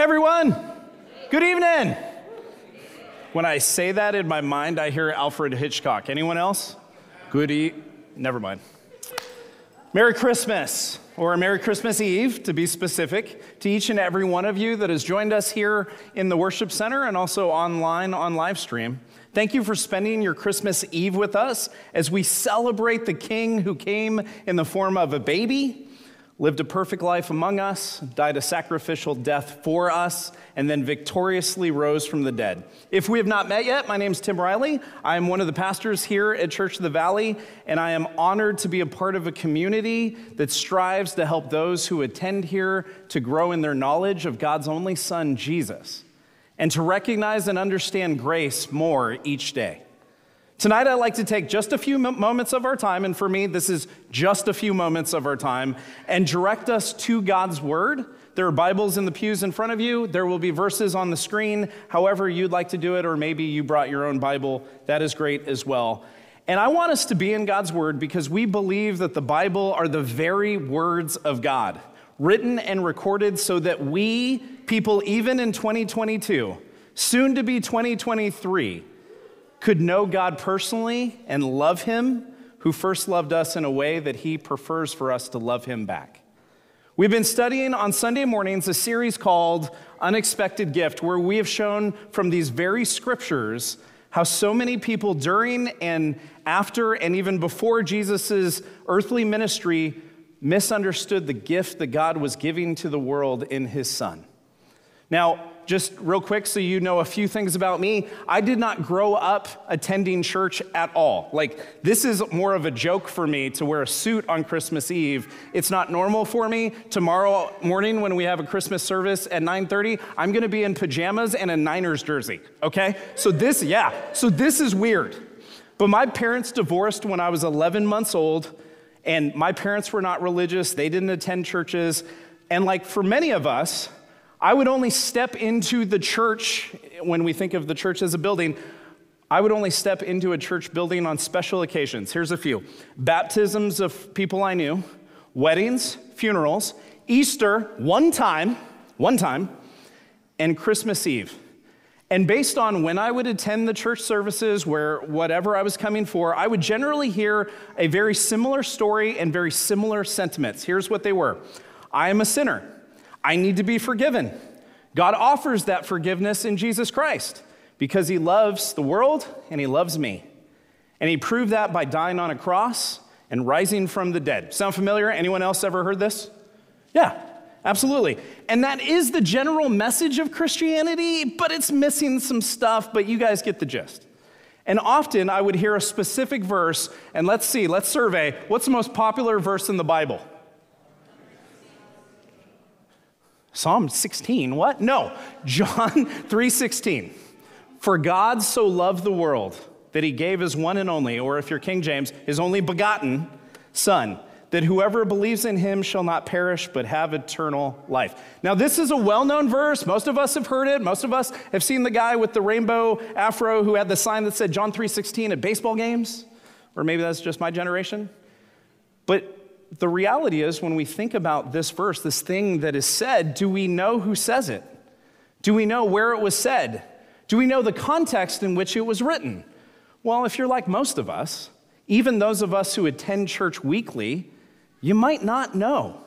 everyone. Good evening. When I say that in my mind, I hear Alfred Hitchcock. Anyone else? Good. Never mind. Merry Christmas, or Merry Christmas Eve, to be specific, to each and every one of you that has joined us here in the worship center and also online on live stream. Thank you for spending your Christmas Eve with us as we celebrate the King who came in the form of a baby lived a perfect life among us, died a sacrificial death for us, and then victoriously rose from the dead. If we have not met yet, my name is Tim Riley. I am one of the pastors here at Church of the Valley, and I am honored to be a part of a community that strives to help those who attend here to grow in their knowledge of God's only Son, Jesus, and to recognize and understand grace more each day. Tonight, I'd like to take just a few moments of our time, and for me, this is just a few moments of our time, and direct us to God's Word. There are Bibles in the pews in front of you. There will be verses on the screen, however you'd like to do it, or maybe you brought your own Bible. That is great as well. And I want us to be in God's Word because we believe that the Bible are the very words of God, written and recorded so that we, people even in 2022, soon to be 2023, could know God personally and love Him, who first loved us in a way that He prefers for us to love Him back. We've been studying on Sunday mornings a series called Unexpected Gift, where we have shown from these very scriptures how so many people during and after and even before Jesus' earthly ministry misunderstood the gift that God was giving to the world in His Son. Now, just real quick so you know a few things about me, I did not grow up attending church at all. Like, this is more of a joke for me to wear a suit on Christmas Eve. It's not normal for me. Tomorrow morning when we have a Christmas service at 9:30, I'm going to be in pajamas and a Niners jersey, okay? So this, yeah. So this is weird. But my parents divorced when I was 11 months old, and my parents were not religious. They didn't attend churches. And like for many of us, I would only step into the church, when we think of the church as a building, I would only step into a church building on special occasions. Here's a few baptisms of people I knew, weddings, funerals, Easter, one time, one time, and Christmas Eve. And based on when I would attend the church services, where whatever I was coming for, I would generally hear a very similar story and very similar sentiments. Here's what they were I am a sinner. I need to be forgiven. God offers that forgiveness in Jesus Christ because he loves the world and he loves me. And he proved that by dying on a cross and rising from the dead. Sound familiar? Anyone else ever heard this? Yeah, absolutely. And that is the general message of Christianity, but it's missing some stuff, but you guys get the gist. And often I would hear a specific verse, and let's see, let's survey what's the most popular verse in the Bible? Psalm 16, what? No, John 3:16. For God so loved the world that he gave his one and only, or if you're King James, his only begotten son, that whoever believes in him shall not perish but have eternal life. Now, this is a well known verse. Most of us have heard it. Most of us have seen the guy with the rainbow afro who had the sign that said John 3:16 at baseball games. Or maybe that's just my generation. But the reality is, when we think about this verse, this thing that is said, do we know who says it? Do we know where it was said? Do we know the context in which it was written? Well, if you're like most of us, even those of us who attend church weekly, you might not know.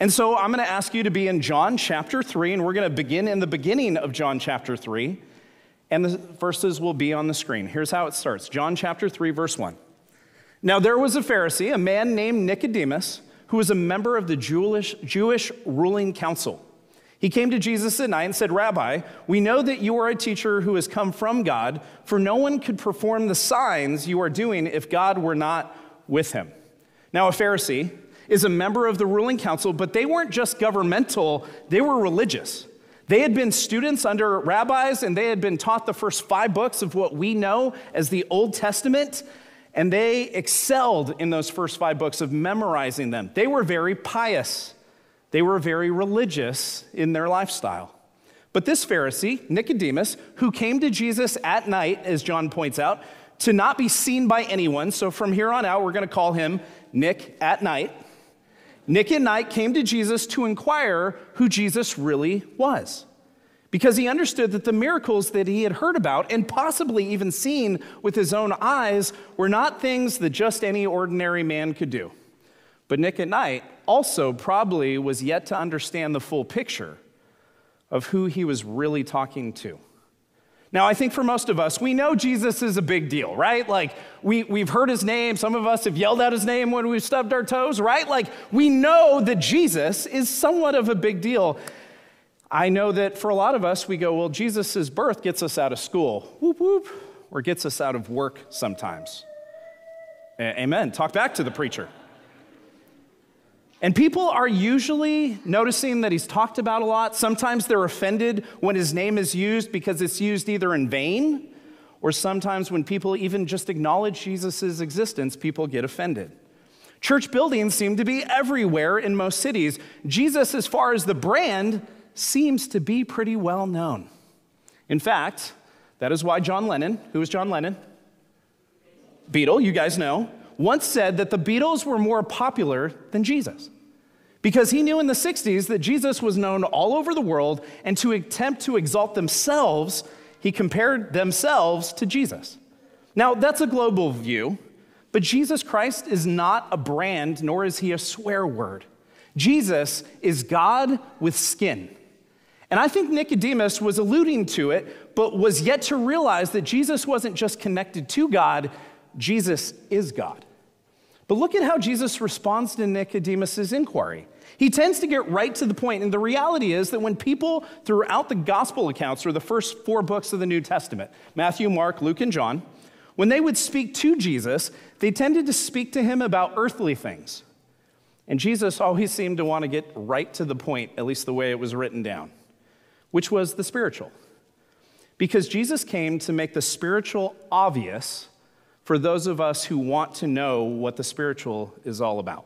And so I'm going to ask you to be in John chapter 3, and we're going to begin in the beginning of John chapter 3, and the verses will be on the screen. Here's how it starts John chapter 3, verse 1. Now, there was a Pharisee, a man named Nicodemus, who was a member of the Jewish, Jewish ruling council. He came to Jesus at night and said, Rabbi, we know that you are a teacher who has come from God, for no one could perform the signs you are doing if God were not with him. Now, a Pharisee is a member of the ruling council, but they weren't just governmental, they were religious. They had been students under rabbis and they had been taught the first five books of what we know as the Old Testament. And they excelled in those first five books of memorizing them. They were very pious, they were very religious in their lifestyle. But this Pharisee, Nicodemus, who came to Jesus at night, as John points out, to not be seen by anyone, so from here on out, we're going to call him Nick at night. Nick at night came to Jesus to inquire who Jesus really was. Because he understood that the miracles that he had heard about and possibly even seen with his own eyes were not things that just any ordinary man could do. But Nick at Night also probably was yet to understand the full picture of who he was really talking to. Now, I think for most of us, we know Jesus is a big deal, right? Like, we, we've heard his name. Some of us have yelled out his name when we've stubbed our toes, right? Like, we know that Jesus is somewhat of a big deal. I know that for a lot of us, we go, well, Jesus' birth gets us out of school, whoop, whoop, or gets us out of work sometimes. A- Amen. Talk back to the preacher. And people are usually noticing that he's talked about a lot. Sometimes they're offended when his name is used because it's used either in vain or sometimes when people even just acknowledge Jesus' existence, people get offended. Church buildings seem to be everywhere in most cities. Jesus, as far as the brand, seems to be pretty well known. In fact, that is why John Lennon, who is John Lennon? Beatle, you guys know, once said that the Beatles were more popular than Jesus. Because he knew in the 60s that Jesus was known all over the world, and to attempt to exalt themselves, he compared themselves to Jesus. Now, that's a global view, but Jesus Christ is not a brand, nor is he a swear word. Jesus is God with skin. And I think Nicodemus was alluding to it, but was yet to realize that Jesus wasn't just connected to God, Jesus is God. But look at how Jesus responds to Nicodemus' inquiry. He tends to get right to the point, and the reality is that when people throughout the gospel accounts, or the first four books of the New Testament Matthew, Mark, Luke, and John when they would speak to Jesus, they tended to speak to him about earthly things. And Jesus always seemed to want to get right to the point, at least the way it was written down which was the spiritual. Because Jesus came to make the spiritual obvious for those of us who want to know what the spiritual is all about.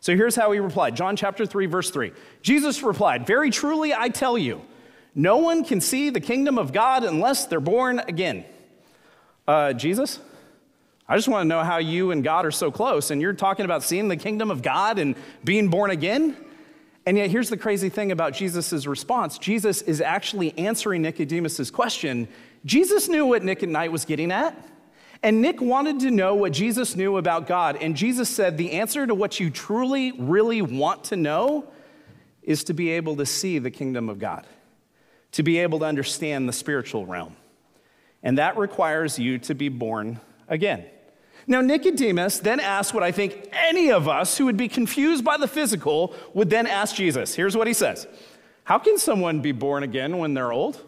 So here's how he replied John chapter 3, verse 3. Jesus replied, Very truly I tell you, no one can see the kingdom of God unless they're born again. Uh, Jesus? I just want to know how you and God are so close, and you're talking about seeing the kingdom of God and being born again? And yet, here's the crazy thing about Jesus' response Jesus is actually answering Nicodemus' question. Jesus knew what Nick at Night was getting at. And Nick wanted to know what Jesus knew about God. And Jesus said, The answer to what you truly, really want to know is to be able to see the kingdom of God, to be able to understand the spiritual realm. And that requires you to be born again. Now, Nicodemus then asked what I think any of us who would be confused by the physical would then ask Jesus. Here's what he says How can someone be born again when they're old?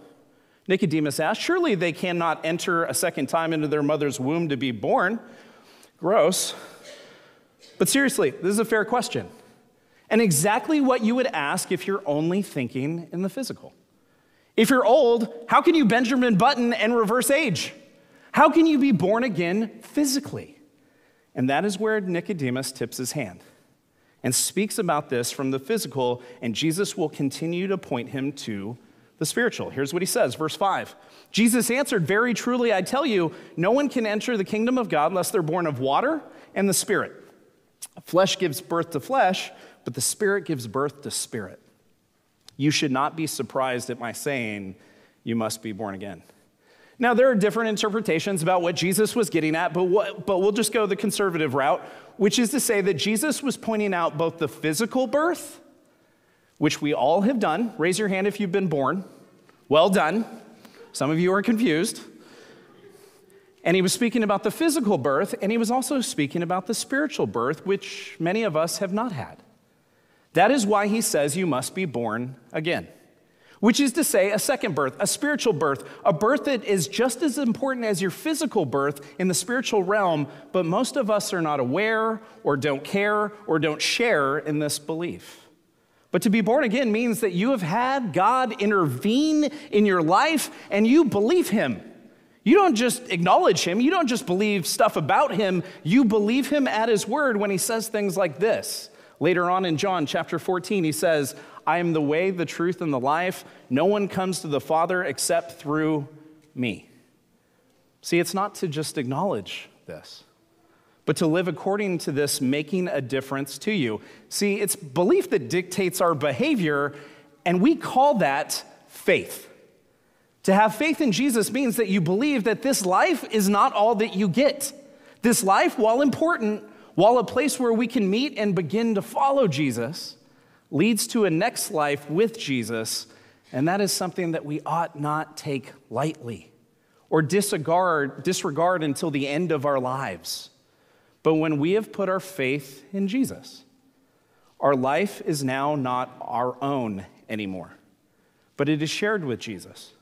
Nicodemus asked, Surely they cannot enter a second time into their mother's womb to be born. Gross. But seriously, this is a fair question. And exactly what you would ask if you're only thinking in the physical. If you're old, how can you Benjamin Button and reverse age? How can you be born again physically? And that is where Nicodemus tips his hand and speaks about this from the physical, and Jesus will continue to point him to the spiritual. Here's what he says, verse 5. Jesus answered, Very truly, I tell you, no one can enter the kingdom of God unless they're born of water and the Spirit. Flesh gives birth to flesh, but the Spirit gives birth to spirit. You should not be surprised at my saying, You must be born again. Now, there are different interpretations about what Jesus was getting at, but, what, but we'll just go the conservative route, which is to say that Jesus was pointing out both the physical birth, which we all have done. Raise your hand if you've been born. Well done. Some of you are confused. And he was speaking about the physical birth, and he was also speaking about the spiritual birth, which many of us have not had. That is why he says you must be born again which is to say, a second birth, a spiritual birth, a birth that is just as important as your physical birth in the spiritual realm, but most of us are not aware or don't care or don't share in this belief. But to be born again means that you have had God intervene in your life and you believe Him. You don't just acknowledge Him, you don't just believe stuff about Him, you believe Him at His word when He says things like this. Later on in John chapter 14, He says, I am the way, the truth, and the life. No one comes to the Father except through me. See, it's not to just acknowledge this, but to live according to this, making a difference to you. See, it's belief that dictates our behavior, and we call that faith. To have faith in Jesus means that you believe that this life is not all that you get. This life, while important, while a place where we can meet and begin to follow Jesus, leads to a next life with Jesus, and that is something that we ought not take lightly or disregard, disregard until the end of our lives. But when we have put our faith in Jesus, our life is now not our own anymore, but it is shared with Jesus,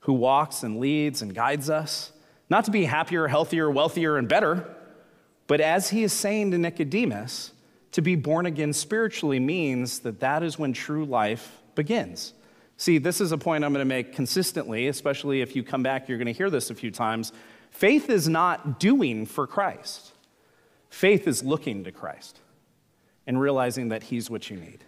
who walks and leads and guides us, not to be happier, healthier, wealthier, and better, but as he is saying to Nicodemus, to be born again spiritually means that that is when true life begins. See, this is a point I'm going to make consistently, especially if you come back, you're going to hear this a few times. Faith is not doing for Christ, faith is looking to Christ and realizing that He's what you need.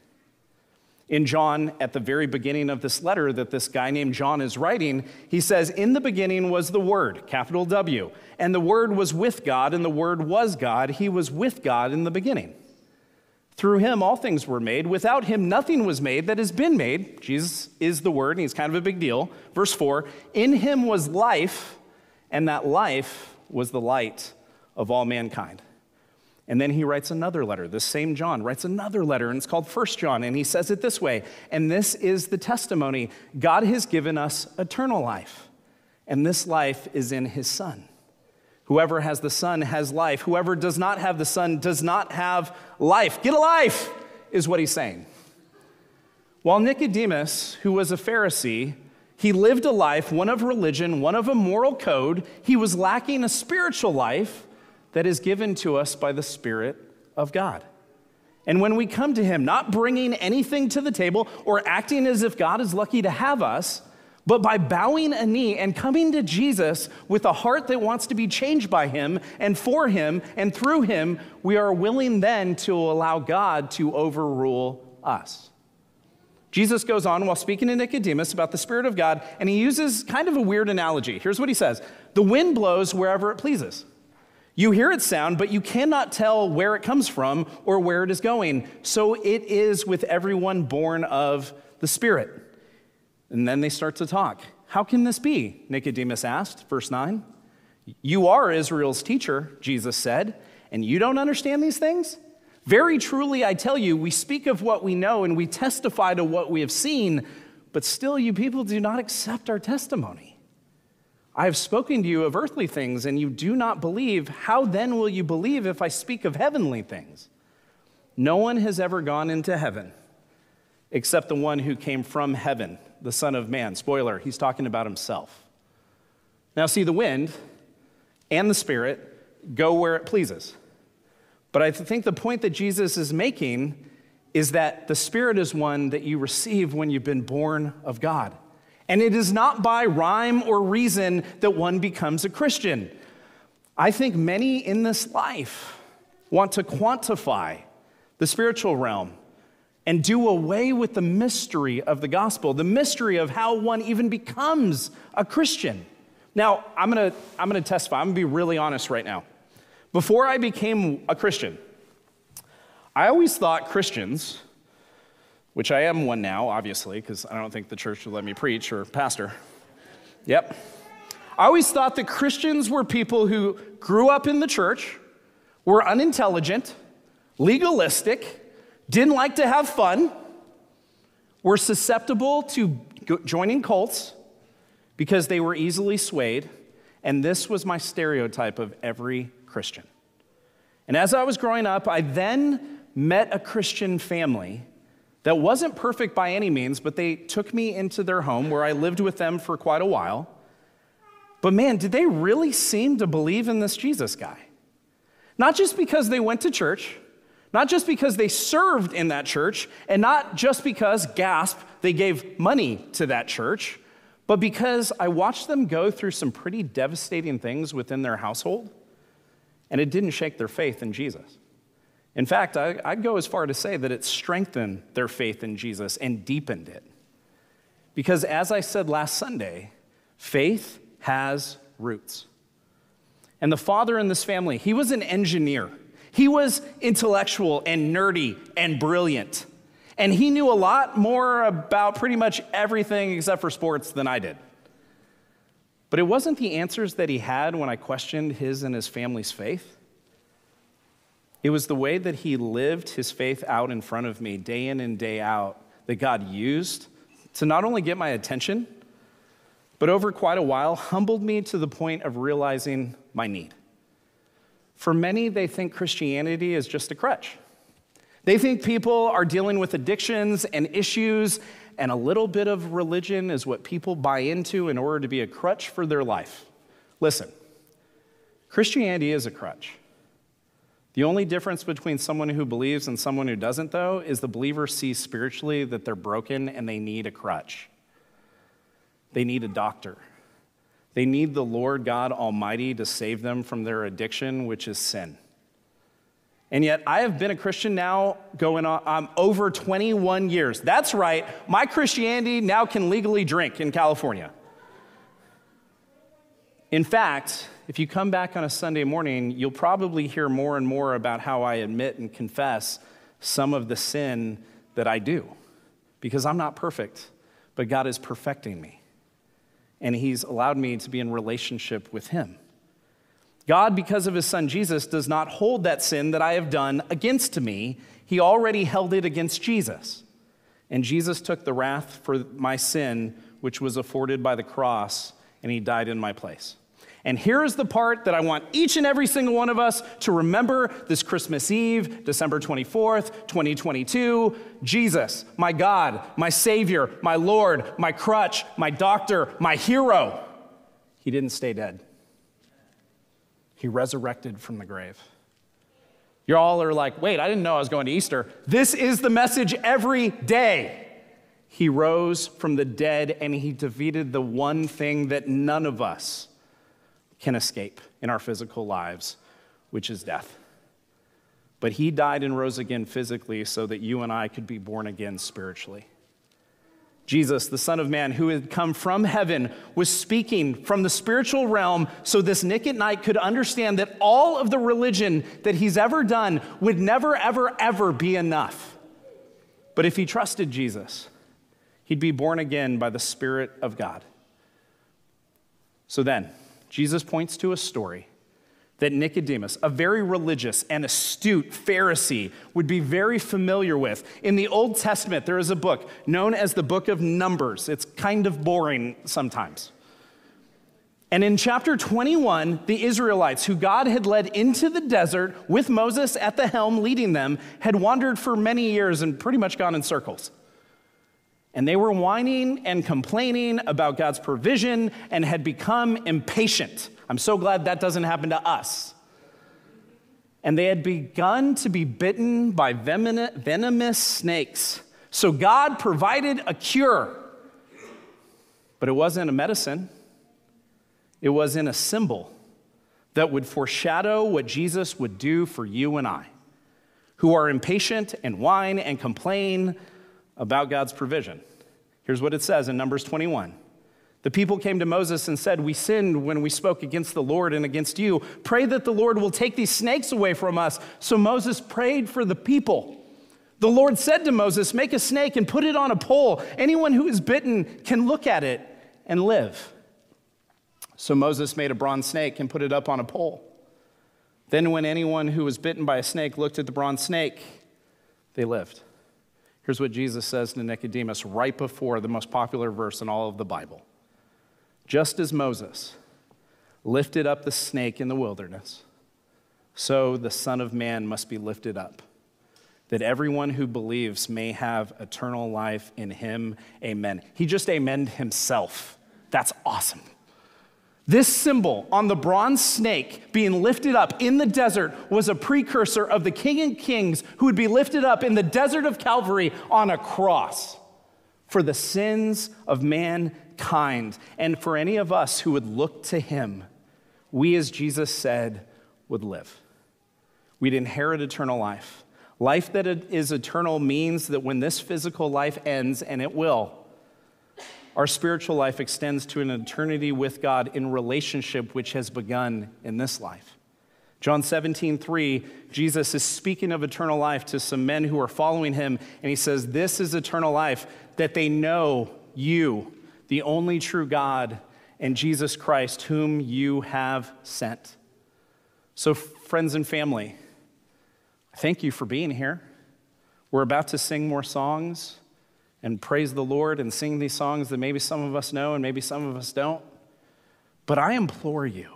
In John, at the very beginning of this letter that this guy named John is writing, he says, In the beginning was the Word, capital W, and the Word was with God, and the Word was God. He was with God in the beginning. Through him, all things were made. Without him, nothing was made that has been made. Jesus is the Word, and he's kind of a big deal. Verse 4 In him was life, and that life was the light of all mankind. And then he writes another letter. This same John writes another letter, and it's called First John, and he says it this way And this is the testimony God has given us eternal life, and this life is in his Son. Whoever has the Son has life. Whoever does not have the Son does not have life. Get a life, is what he's saying. While Nicodemus, who was a Pharisee, he lived a life, one of religion, one of a moral code, he was lacking a spiritual life that is given to us by the Spirit of God. And when we come to Him, not bringing anything to the table or acting as if God is lucky to have us, but by bowing a knee and coming to Jesus with a heart that wants to be changed by Him and for Him and through Him, we are willing then to allow God to overrule us. Jesus goes on while speaking to Nicodemus about the Spirit of God, and he uses kind of a weird analogy. Here's what he says The wind blows wherever it pleases. You hear its sound, but you cannot tell where it comes from or where it is going. So it is with everyone born of the Spirit. And then they start to talk. How can this be? Nicodemus asked, verse 9. You are Israel's teacher, Jesus said, and you don't understand these things? Very truly, I tell you, we speak of what we know and we testify to what we have seen, but still you people do not accept our testimony. I have spoken to you of earthly things, and you do not believe. How then will you believe if I speak of heavenly things? No one has ever gone into heaven except the one who came from heaven, the Son of Man. Spoiler, he's talking about himself. Now, see, the wind and the Spirit go where it pleases. But I think the point that Jesus is making is that the Spirit is one that you receive when you've been born of God. And it is not by rhyme or reason that one becomes a Christian. I think many in this life want to quantify the spiritual realm and do away with the mystery of the gospel, the mystery of how one even becomes a Christian. Now, I'm gonna, I'm gonna testify, I'm gonna be really honest right now. Before I became a Christian, I always thought Christians which I am one now, obviously, because I don't think the church would let me preach or pastor. Yep. I always thought that Christians were people who grew up in the church, were unintelligent, legalistic, didn't like to have fun, were susceptible to joining cults because they were easily swayed, and this was my stereotype of every Christian. And as I was growing up, I then met a Christian family that wasn't perfect by any means, but they took me into their home where I lived with them for quite a while. But man, did they really seem to believe in this Jesus guy? Not just because they went to church, not just because they served in that church, and not just because, gasp, they gave money to that church, but because I watched them go through some pretty devastating things within their household, and it didn't shake their faith in Jesus. In fact, I, would go as far to say that it strengthened their faith in Jesus and deepened it. Because as I said last Sunday, faith has roots. And the father in this family, he was an engineer. He was intellectual and nerdy and brilliant. And he knew a lot more about pretty much everything except for sports than I did. But it wasn't the answers that he had when I questioned his and his family's faith. It was the way that he lived his faith out in front of me day in and day out that God used to not only get my attention, but over quite a while humbled me to the point of realizing my need. For many, they think Christianity is just a crutch. They think people are dealing with addictions and issues, and a little bit of religion is what people buy into in order to be a crutch for their life. Listen, Christianity is a crutch. The only difference between someone who believes and someone who doesn't, though, is the believer sees spiritually that they're broken and they need a crutch. They need a doctor. They need the Lord God Almighty to save them from their addiction, which is sin. And yet, I have been a Christian now going on um, over 21 years. That's right, my Christianity now can legally drink in California. In fact, if you come back on a Sunday morning, you'll probably hear more and more about how I admit and confess some of the sin that I do because I'm not perfect, but God is perfecting me and He's allowed me to be in relationship with Him. God, because of His Son Jesus, does not hold that sin that I have done against me. He already held it against Jesus. And Jesus took the wrath for my sin, which was afforded by the cross, and He died in my place. And here is the part that I want each and every single one of us to remember this Christmas Eve, December 24th, 2022. Jesus, my God, my Savior, my Lord, my crutch, my doctor, my hero. He didn't stay dead, He resurrected from the grave. You all are like, wait, I didn't know I was going to Easter. This is the message every day. He rose from the dead and he defeated the one thing that none of us can escape in our physical lives, which is death. But he died and rose again physically so that you and I could be born again spiritually. Jesus, the Son of Man, who had come from heaven, was speaking from the spiritual realm so this Nick at Night could understand that all of the religion that he's ever done would never, ever, ever be enough. But if he trusted Jesus, he'd be born again by the Spirit of God. So then, Jesus points to a story that Nicodemus, a very religious and astute Pharisee, would be very familiar with. In the Old Testament, there is a book known as the Book of Numbers. It's kind of boring sometimes. And in chapter 21, the Israelites, who God had led into the desert with Moses at the helm leading them, had wandered for many years and pretty much gone in circles. And they were whining and complaining about God's provision and had become impatient. I'm so glad that doesn't happen to us. And they had begun to be bitten by venomous snakes. So God provided a cure. But it wasn't a medicine, it was in a symbol that would foreshadow what Jesus would do for you and I, who are impatient and whine and complain about God's provision. Here's what it says in Numbers 21. The people came to Moses and said, We sinned when we spoke against the Lord and against you. Pray that the Lord will take these snakes away from us. So Moses prayed for the people. The Lord said to Moses, Make a snake and put it on a pole. Anyone who is bitten can look at it and live. So Moses made a bronze snake and put it up on a pole. Then, when anyone who was bitten by a snake looked at the bronze snake, they lived. Here's what Jesus says to Nicodemus right before the most popular verse in all of the Bible. Just as Moses lifted up the snake in the wilderness, so the Son of Man must be lifted up, that everyone who believes may have eternal life in him. Amen. He just amened himself. That's awesome. This symbol on the bronze snake being lifted up in the desert was a precursor of the King of Kings who would be lifted up in the desert of Calvary on a cross for the sins of mankind. And for any of us who would look to him, we, as Jesus said, would live. We'd inherit eternal life. Life that is eternal means that when this physical life ends, and it will, our spiritual life extends to an eternity with God in relationship which has begun in this life. John 17, 3, Jesus is speaking of eternal life to some men who are following him, and he says, This is eternal life, that they know you, the only true God, and Jesus Christ, whom you have sent. So, friends and family, thank you for being here. We're about to sing more songs and praise the Lord and sing these songs that maybe some of us know and maybe some of us don't. But I implore you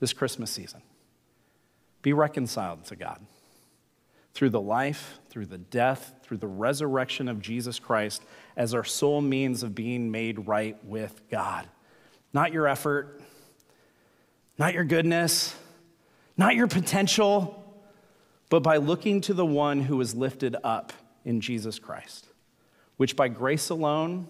this Christmas season be reconciled to God through the life, through the death, through the resurrection of Jesus Christ as our sole means of being made right with God. Not your effort, not your goodness, not your potential, but by looking to the one who was lifted up in Jesus Christ, which by grace alone,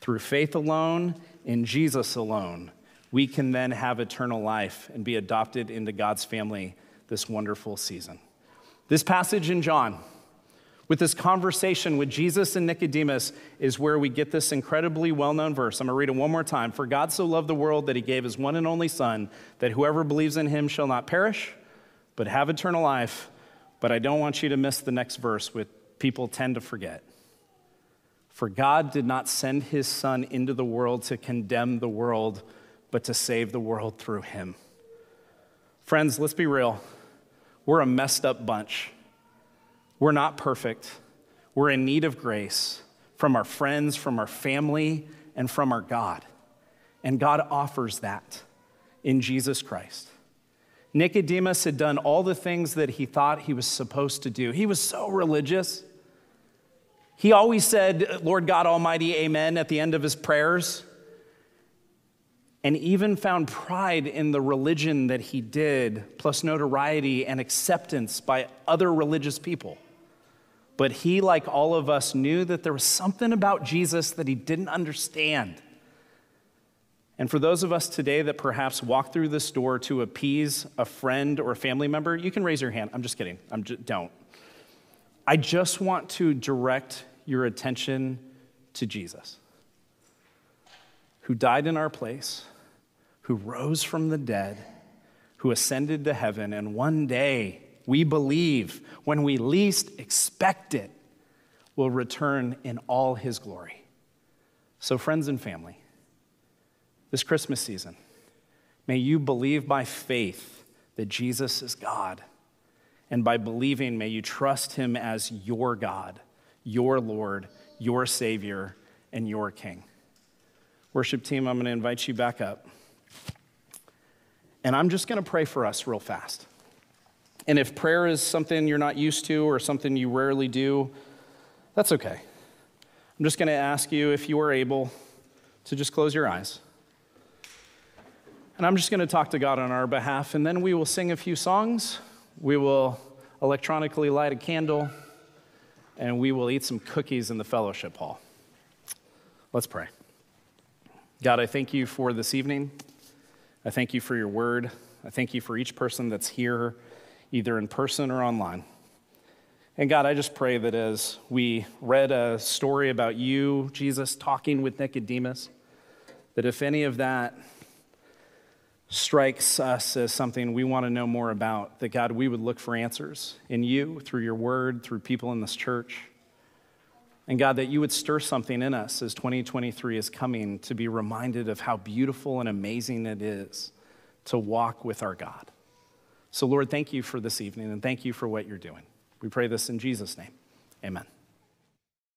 through faith alone, in Jesus alone, we can then have eternal life and be adopted into God's family this wonderful season. This passage in John, with this conversation with Jesus and Nicodemus, is where we get this incredibly well known verse. I'm going to read it one more time. For God so loved the world that he gave his one and only Son, that whoever believes in him shall not perish, but have eternal life. But I don't want you to miss the next verse, which people tend to forget. For God did not send his Son into the world to condemn the world, but to save the world through him. Friends, let's be real. We're a messed up bunch. We're not perfect. We're in need of grace from our friends, from our family, and from our God. And God offers that in Jesus Christ. Nicodemus had done all the things that he thought he was supposed to do. He was so religious. He always said, Lord God Almighty, amen, at the end of his prayers and even found pride in the religion that he did, plus notoriety and acceptance by other religious people. But he, like all of us, knew that there was something about Jesus that he didn't understand. And for those of us today that perhaps walk through this door to appease a friend or a family member, you can raise your hand. I'm just kidding. I'm just, don't. I just want to direct your attention to Jesus, who died in our place who rose from the dead, who ascended to heaven, and one day, we believe, when we least expect it, will return in all his glory. So, friends and family, this Christmas season, may you believe by faith that Jesus is God. And by believing, may you trust him as your God, your Lord, your Savior, and your King. Worship team, I'm going to invite you back up. And I'm just going to pray for us real fast. And if prayer is something you're not used to or something you rarely do, that's okay. I'm just going to ask you if you are able to just close your eyes. And I'm just going to talk to God on our behalf, and then we will sing a few songs. We will electronically light a candle, and we will eat some cookies in the fellowship hall. Let's pray. God, I thank you for this evening. I thank you for your word. I thank you for each person that's here, either in person or online. And God, I just pray that as we read a story about you, Jesus, talking with Nicodemus, that if any of that strikes us as something we want to know more about, that God, we would look for answers in you, through your word, through people in this church. And God, that you would stir something in us as 2023 is coming to be reminded of how beautiful and amazing it is to walk with our God. So, Lord, thank you for this evening and thank you for what you're doing. We pray this in Jesus' name. Amen.